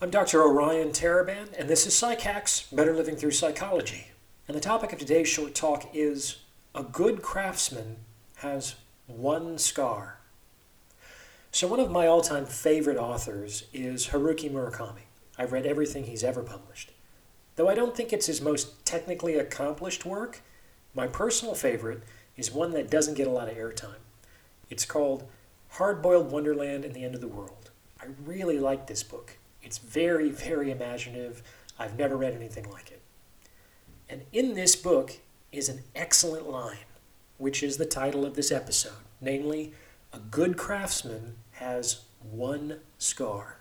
I'm Dr. Orion Taraban, and this is PsycHacks Better Living Through Psychology. And the topic of today's short talk is A Good Craftsman Has One Scar. So, one of my all time favorite authors is Haruki Murakami. I've read everything he's ever published. Though I don't think it's his most technically accomplished work, my personal favorite is one that doesn't get a lot of airtime. It's called Hard Boiled Wonderland and the End of the World. I really like this book. It's very, very imaginative. I've never read anything like it. And in this book is an excellent line, which is the title of this episode namely, A Good Craftsman Has One Scar.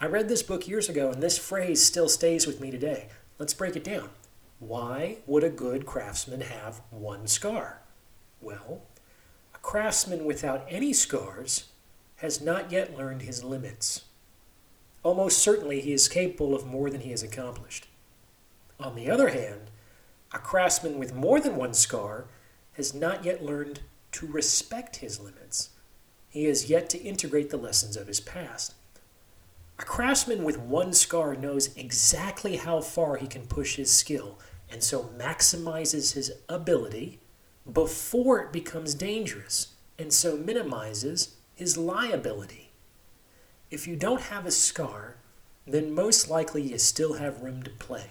I read this book years ago, and this phrase still stays with me today. Let's break it down. Why would a good craftsman have one scar? Well, a craftsman without any scars has not yet learned his limits almost certainly he is capable of more than he has accomplished. On the other hand, a craftsman with more than one scar has not yet learned to respect his limits. He has yet to integrate the lessons of his past. A craftsman with one scar knows exactly how far he can push his skill and so maximizes his ability before it becomes dangerous and so minimizes his liability. If you don't have a scar, then most likely you still have room to play.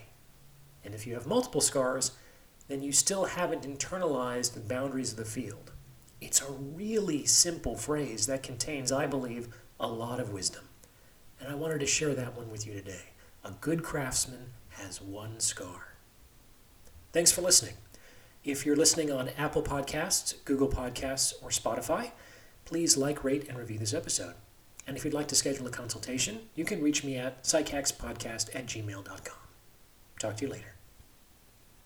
And if you have multiple scars, then you still haven't internalized the boundaries of the field. It's a really simple phrase that contains, I believe, a lot of wisdom. And I wanted to share that one with you today. A good craftsman has one scar. Thanks for listening. If you're listening on Apple Podcasts, Google Podcasts, or Spotify, please like, rate, and review this episode. And if you'd like to schedule a consultation, you can reach me at psychackspodcast at gmail.com. Talk to you later.